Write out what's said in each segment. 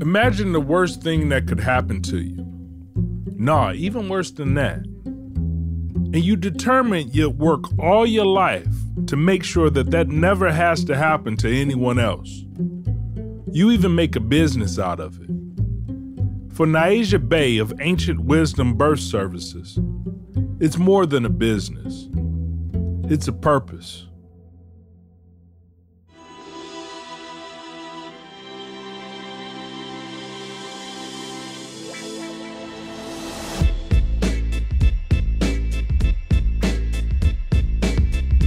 Imagine the worst thing that could happen to you. Nah, even worse than that. And you determine you'll work all your life to make sure that that never has to happen to anyone else. You even make a business out of it. For Naija Bay of Ancient Wisdom Birth Services, it's more than a business, it's a purpose.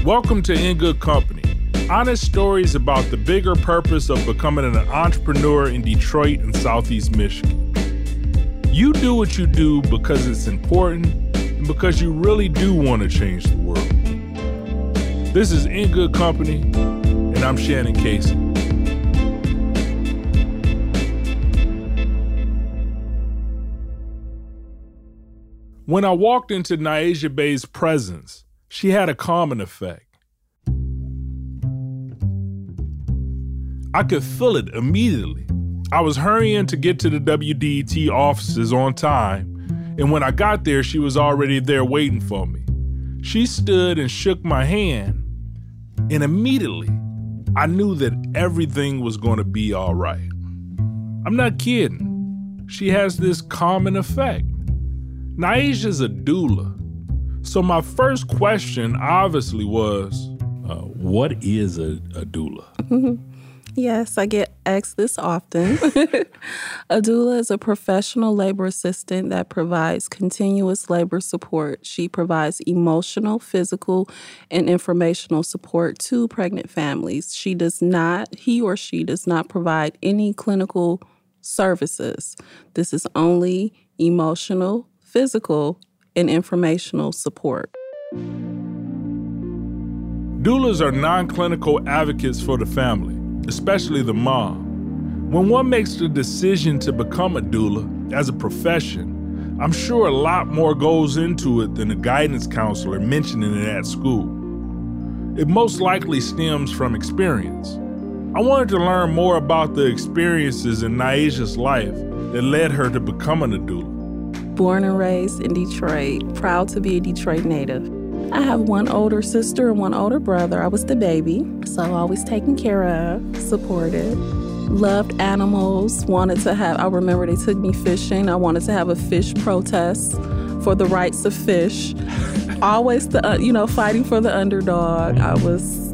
Welcome to In Good Company. Honest stories about the bigger purpose of becoming an entrepreneur in Detroit and Southeast Michigan. You do what you do because it's important and because you really do want to change the world. This is In Good Company, and I'm Shannon Cason. When I walked into Naija Bay's presence, she had a calming effect. I could feel it immediately. I was hurrying to get to the WDET offices on time, and when I got there, she was already there waiting for me. She stood and shook my hand, and immediately I knew that everything was going to be all right. I'm not kidding. She has this calming effect. Naija's a doula. So my first question obviously was, uh, what is a, a doula? Yes, I get asked this often. a doula is a professional labor assistant that provides continuous labor support. She provides emotional, physical, and informational support to pregnant families. She does not, he or she does not provide any clinical services. This is only emotional, physical, and informational support. Doulas are non clinical advocates for the family, especially the mom. When one makes the decision to become a doula as a profession, I'm sure a lot more goes into it than a guidance counselor mentioning it at school. It most likely stems from experience. I wanted to learn more about the experiences in Naija's life that led her to becoming a doula born and raised in Detroit, proud to be a Detroit native. Have one older sister and one older brother. I was the baby, so always taken care of, supported. Loved animals, wanted to have, I remember they took me fishing. I wanted to have a fish protest for the rights of fish. always, the, uh, you know, fighting for the underdog. I was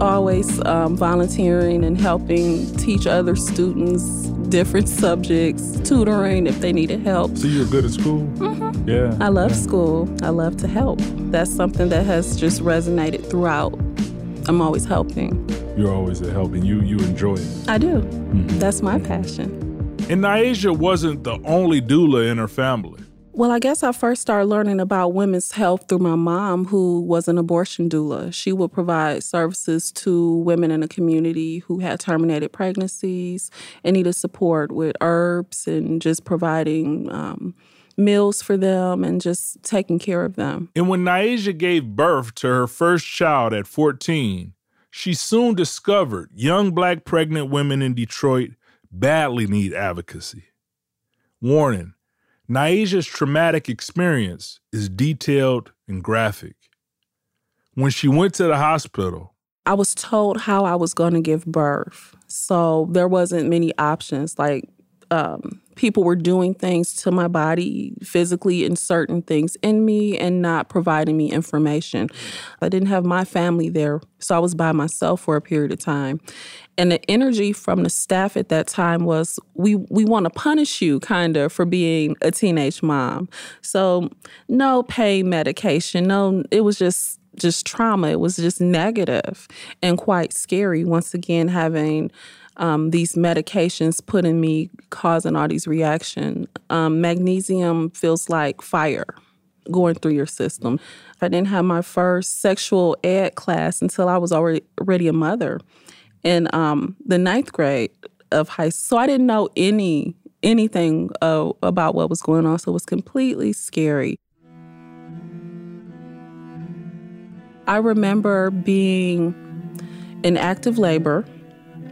always um, volunteering and helping teach other students different subjects, tutoring if they needed help. So you're good at school? Mm-hmm. Yeah. I love yeah. school. I love to help. That's something that has just resonated throughout. I'm always helping. You're always helping. You you enjoy it. I do. Mm-hmm. That's my passion. And Naija wasn't the only doula in her family. Well, I guess I first started learning about women's health through my mom, who was an abortion doula. She would provide services to women in the community who had terminated pregnancies and needed support with herbs and just providing um, meals for them and just taking care of them. And when Naija gave birth to her first child at 14, she soon discovered young black pregnant women in Detroit badly need advocacy. Warning Naija's traumatic experience is detailed and graphic. When she went to the hospital, I was told how I was going to give birth. So there wasn't many options. Like um, people were doing things to my body, physically and certain things in me and not providing me information. I didn't have my family there, so I was by myself for a period of time. And the energy from the staff at that time was we we want to punish you kind of for being a teenage mom. So no pain medication, no it was just just trauma. It was just negative and quite scary once again having um, these medications put in me causing all these reactions. Um, magnesium feels like fire going through your system. I didn't have my first sexual ed class until I was already, already a mother in um, the ninth grade of high school. So I didn't know any anything uh, about what was going on. So it was completely scary. I remember being in active labor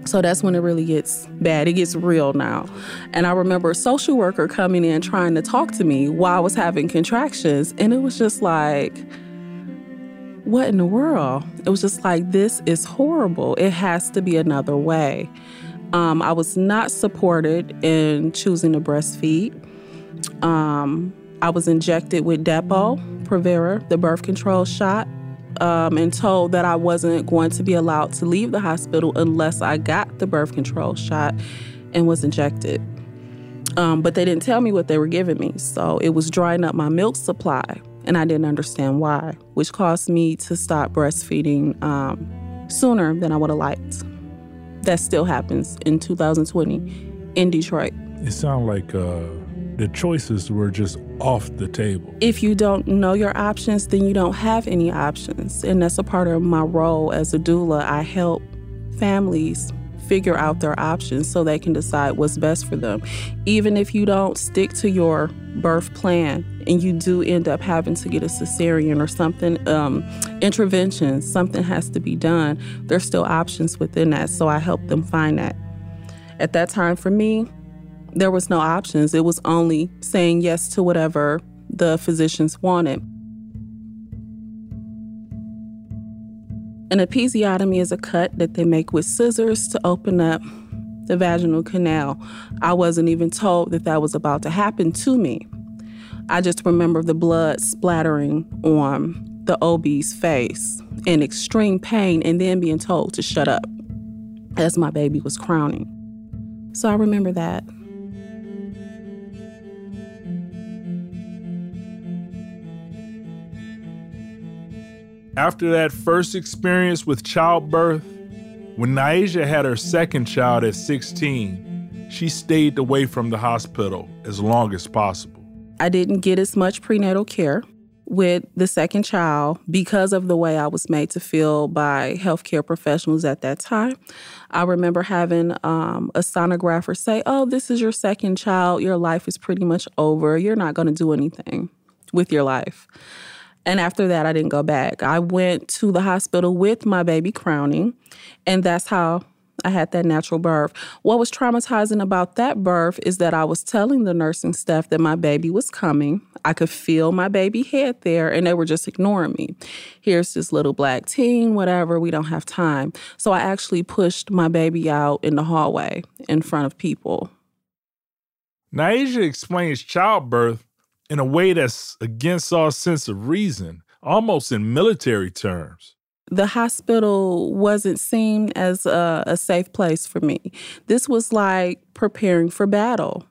So that's when it really gets bad. It gets real now. And I remember a social worker coming in trying to talk to me while I was having contractions. And it was just like, what in the world? It was just like, this is horrible. It has to be another way. Um, I was not supported in choosing to breastfeed. Um, I was injected with Depo, Provera, the birth control shot um, and told that I wasn't going to be allowed to leave the hospital unless I got the birth control shot and was injected. Um, but they didn't tell me what they were giving me. So it was drying up my milk supply, and I didn't understand why, which caused me to stop breastfeeding um, sooner than I would have liked. That still happens in 2020 in Detroit. It sounds like uh, the choices were just off the table. If you don't know your options, then you don't have any options. And that's a part of my role as a doula. I help families figure out their options so they can decide what's best for them. Even if you don't stick to your birth plan and you do end up having to get a cesarean or something, um, intervention, something has to be done, there's still options within that. So I help them find that. At that time for me, there was no options. It was only saying yes to whatever the physicians wanted. An episiotomy is a cut that they make with scissors to open up the vaginal canal. I wasn't even told that that was about to happen to me. I just remember the blood splattering on the OB's face in extreme pain and then being told to shut up as my baby was crowning. So I remember that. After that first experience with childbirth, when Naija had her second child at 16, she stayed away from the hospital as long as possible. I didn't get as much prenatal care with the second child because of the way I was made to feel by healthcare professionals at that time. I remember having um, a sonographer say, Oh, this is your second child. Your life is pretty much over. You're not going to do anything with your life. And after that, I didn't go back. I went to the hospital with my baby crowning, and that's how I had that natural birth. What was traumatizing about that birth is that I was telling the nursing staff that my baby was coming. I could feel my baby head there, and they were just ignoring me. Here's this little black teen, whatever, we don't have time. So I actually pushed my baby out in the hallway in front of people. Naija explains childbirth in a way that's against our sense of reason, almost in military terms. The hospital wasn't seen as a, a, safe place for me. This was like preparing for battle.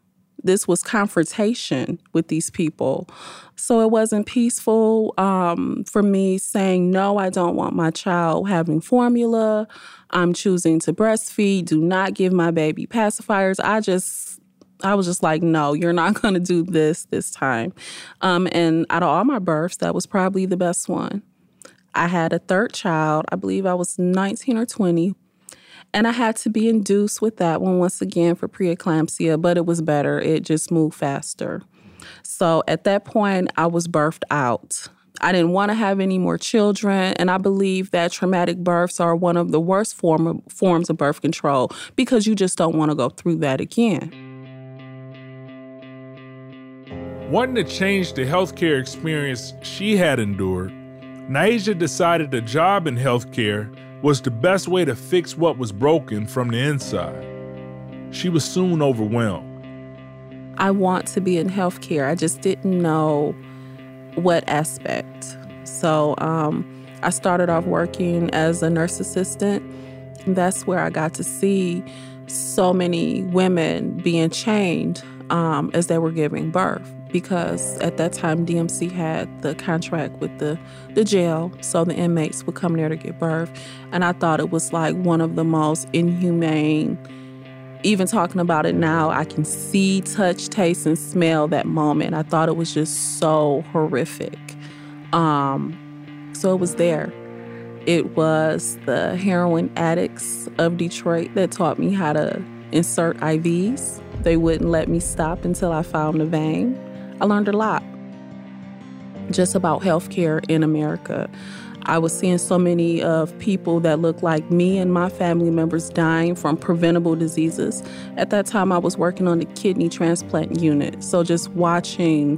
This was confrontation with these people. So it wasn't peaceful um, for me saying, no, I don't want my child having formula. I'm choosing to breastfeed. Do not give my baby pacifiers. I just I was just like, no, you're not going to do this this time. Um, and out of all my births, that was probably the best one. I had a third child. I believe I was 19 or 20. And I had to be induced with that one once again for preeclampsia, but it was better. It just moved faster. So at that point, I was birthed out. I didn't want to have any more children, and I believe that traumatic births are one of the worst form of, forms of birth control because you just don't want to go through that again. Wanting to change the healthcare experience she had endured, Naija decided a job in healthcare was the best way to fix what was broken from the inside. She was soon overwhelmed. I want to be in healthcare. I just didn't know what aspect. So um, I started off working as a nurse assistant. That's where I got to see so many women being chained um, as they were giving birth because at that time DMC had the contract with the, the jail, so the inmates would come there to give birth. And I thought it was like one of the most inhumane. Even talking about it now, I can see, touch, taste, and smell that moment. I thought it was just so horrific. Um, so it was there. It was the heroin addicts of Detroit that taught me how to insert IVs. They wouldn't let me stop until I found a vein. I learned a lot just about healthcare in America. I was seeing so many of people that looked like me and my family members dying from preventable diseases. At that time, I was working on the kidney transplant unit. So just watching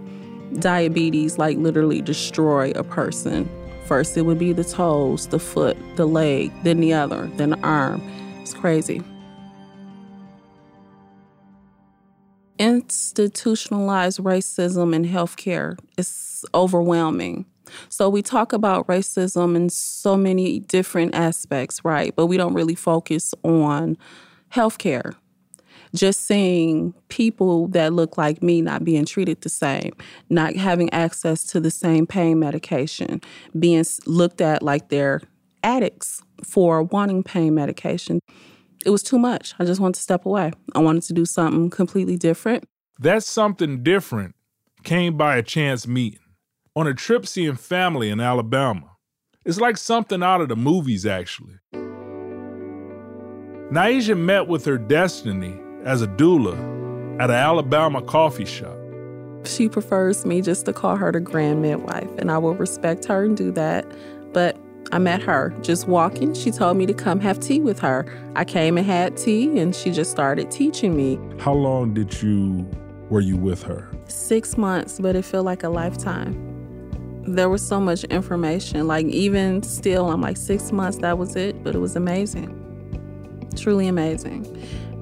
diabetes like literally destroy a person. First, it would be the toes, the foot, the leg, then the other, then the arm. It's crazy. Institutionalized racism in healthcare is overwhelming. So we talk about racism in so many different aspects, right? But we don't really focus on healthcare. Just seeing people that look like me not being treated the same, not having access to the same pain medication, being looked at like they're addicts for wanting pain medication. It was too much. I just wanted to step away. I wanted to do something completely different. That something different came by a chance meeting on a trip seeing family in Alabama. It's like something out of the movies, actually. Naija met with her destiny as a doula at an Alabama coffee shop. She prefers me just to call her the grand midwife, and I will respect her and do that. But I met her just walking. She told me to come have tea with her. I came and had tea, and she just started teaching me. How long did you were you with her? Six months, but it felt like a lifetime there was so much information. Like, even still, I'm like, six months, that was it, but it was amazing. Truly amazing.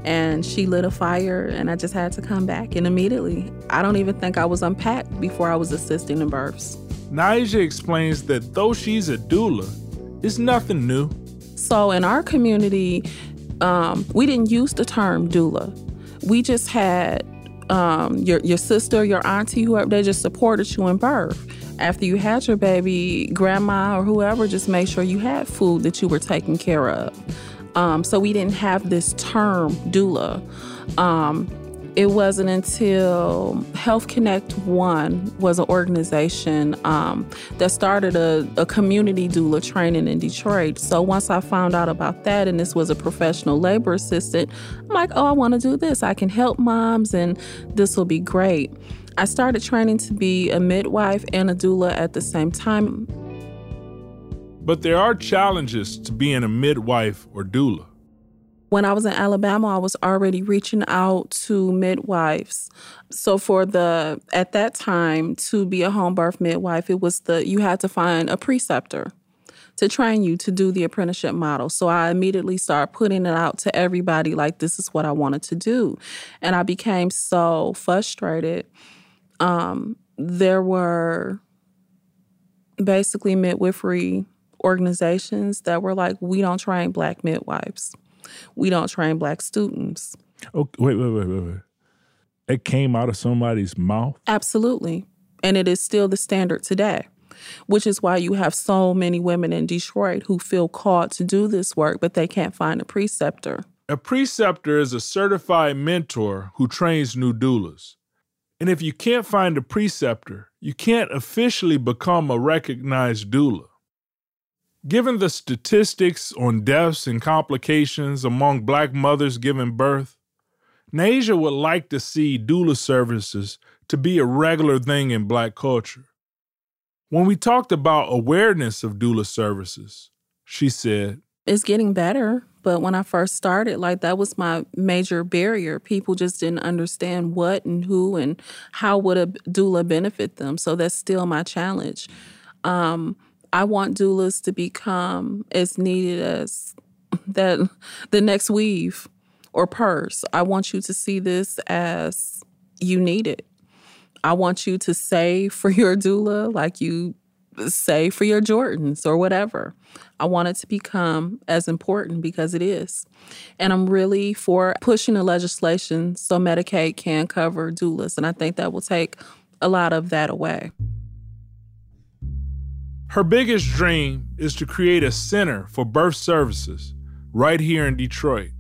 And she lit a fire, and I just had to come back. And immediately, I don't even think I was unpacked before I was assisting in births. Naija explains that though she's a doula, it's nothing new. So, in our community, um, we didn't use the term doula. We just had um, your your sister, your auntie, whoever they just supported you in birth after you had your baby, grandma or whoever just made sure you had food that you were taking care of. Um, so we didn't have this term doula. Um, it wasn't until Health Connect One was an organization um, that started a, a, community doula training in Detroit. So once I found out about that, and this was a professional labor assistant, I'm like, oh, I want to do this. I can help moms, and this will be great. I started training to be a midwife and a doula at the same time. But there are challenges to being a midwife or doula. When I was in Alabama, I was already reaching out to midwives. So for the at that time to be a home birth midwife, it was the you had to find a preceptor to train you to do the apprenticeship model. So I immediately started putting it out to everybody like this is what I wanted to do. And I became so frustrated um, there were basically midwifery organizations that were like, we don't train black midwives. We don't train black students. Oh, wait, wait, wait, wait, wait. It came out of somebody's mouth? Absolutely. And it is still the standard today, which is why you have so many women in Detroit who feel called to do this work, but they can't find a preceptor. A preceptor is a certified mentor who trains new doulas. And if you can't find a preceptor, you can't officially become a recognized doula. Given the statistics on deaths and complications among black mothers giving birth, Naija would like to see doula services to be a regular thing in black culture. When we talked about awareness of doula services, she said, It's getting better. But when I first started, like that was my major barrier. People just didn't understand what and who and how would a doula benefit them. So that's still my challenge. Um, I want doulas to become as needed as that the next weave or purse. I want you to see this as you need it. I want you to save for your doula like you save for your Jordans or whatever. I want it to become as important because it is. And I'm really for pushing the legislation so Medicaid can cover doulas. And I think that will take a lot of that away. Her biggest dream is to create a center for birth services right here in Detroit.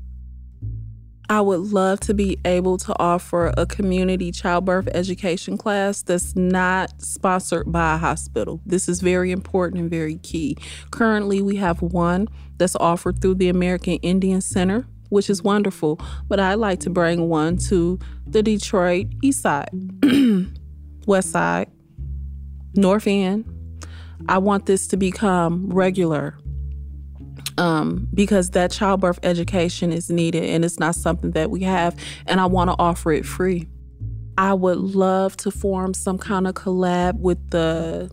I would love to be able to offer a community childbirth education class that's not sponsored by a hospital. This is very important and very key. Currently, we have one that's offered through the American Indian Center, which is wonderful, but I'd like to bring one to the Detroit East Side, West Side, North End, I want this to become regular um, because that childbirth education is needed and it's not something that we have, and I want to offer it free. I would love to form some kind of collab with the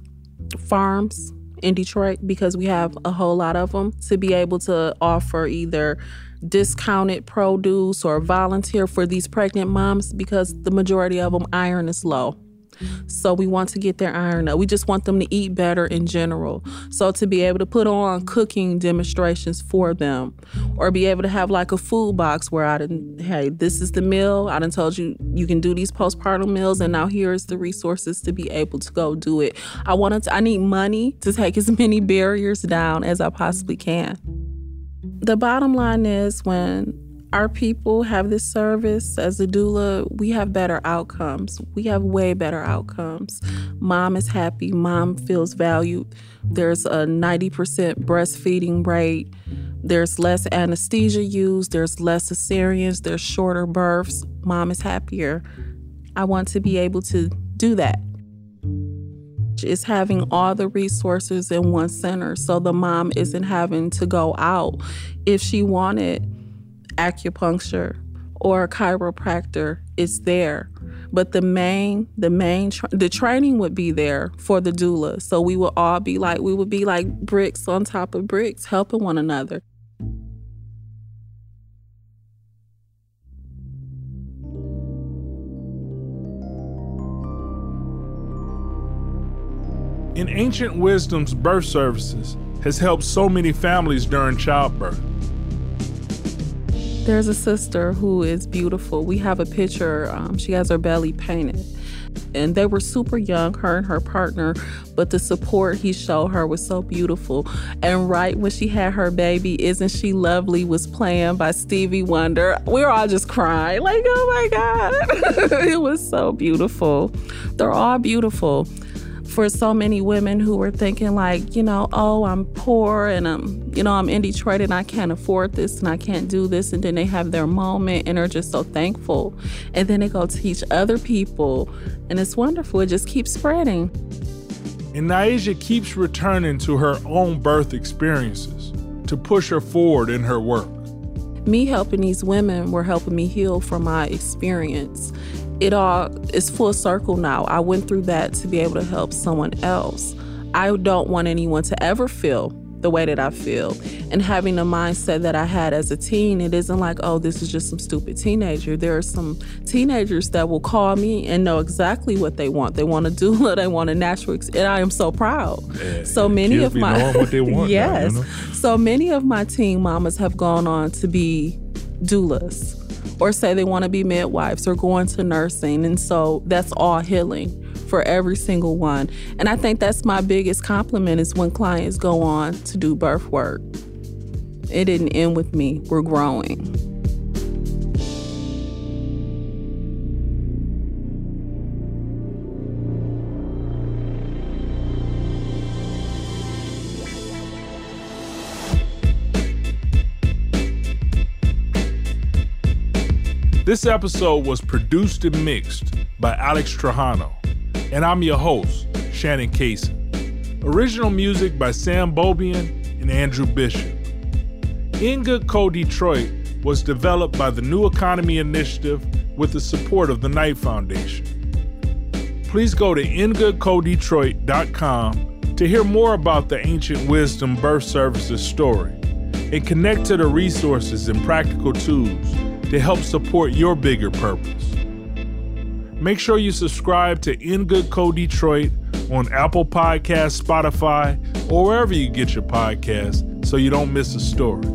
farms in Detroit because we have a whole lot of them to be able to offer either discounted produce or volunteer for these pregnant moms because the majority of them iron is low. So we want to get their iron up. We just want them to eat better in general. So to be able to put on cooking demonstrations for them or be able to have like a food box where I didn't, hey, this is the meal. I done told you you can do these postpartum meals and now here's the resources to be able to go do it. I wanted to, I need money to take as many barriers down as I possibly can. The bottom line is when our people have this service as a doula, we have better outcomes. We have way better outcomes. Mom is happy, mom feels valued. There's a 90% breastfeeding rate. There's less anesthesia used, there's less cesareans, there's shorter births. Mom is happier. I want to be able to do that. Is having all the resources in one center so the mom isn't having to go out if she wanted acupuncture or a chiropractor is there but the main the main tra- the training would be there for the doula so we would all be like we would be like bricks on top of bricks helping one another. In ancient wisdom's birth services has helped so many families during childbirth there's a sister who is beautiful. We have a picture. Um, she has her belly painted. And they were super young, her and her partner, but the support he showed her was so beautiful. And right when she had her baby, Isn't She Lovely was playing by Stevie Wonder. We were all just crying, like, oh my God. it was so beautiful. They're all beautiful for so many women who were thinking like, you know, oh, I'm poor and I'm, you know, I'm in Detroit and I can't afford this and I can't do this. And then they have their moment and are just so thankful. And then they go teach other people. And it's wonderful. It just keeps spreading. And Naija keeps returning to her own birth experiences to push her forward in her work. Me helping these women were helping me heal from my experience it all is full circle now. I went through that to be able to help someone else. I don't want anyone to ever feel the way that I feel. And having the mindset that I had as a teen, it isn't like, oh, this is just some stupid teenager. There are some teenagers that will call me and know exactly what they want. They want a doula, they want a natural, ex- and I am so proud. Yeah, so many of my yes, now, you know? so many of my teen mamas have gone on to be doulas or say they want to be midwives or go into nursing. And so that's all healing for every single one. And I think that's my biggest compliment is when clients go on to do birth work. It didn't end with me, we're growing. This episode was produced and mixed by Alex Trajano, and I'm your host, Shannon Cason. Original music by Sam Bobian and Andrew Bishop. In Good Co Detroit was developed by the New Economy Initiative with the support of the Knight Foundation. Please go to ingoodcodetroit.com to hear more about the Ancient Wisdom Birth Services story and connect to the resources and practical tools to help support your bigger purpose. Make sure you subscribe to In Good Co Detroit on Apple Podcasts, Spotify, or wherever you get your podcasts so you don't miss a story.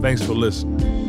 Thanks for listening.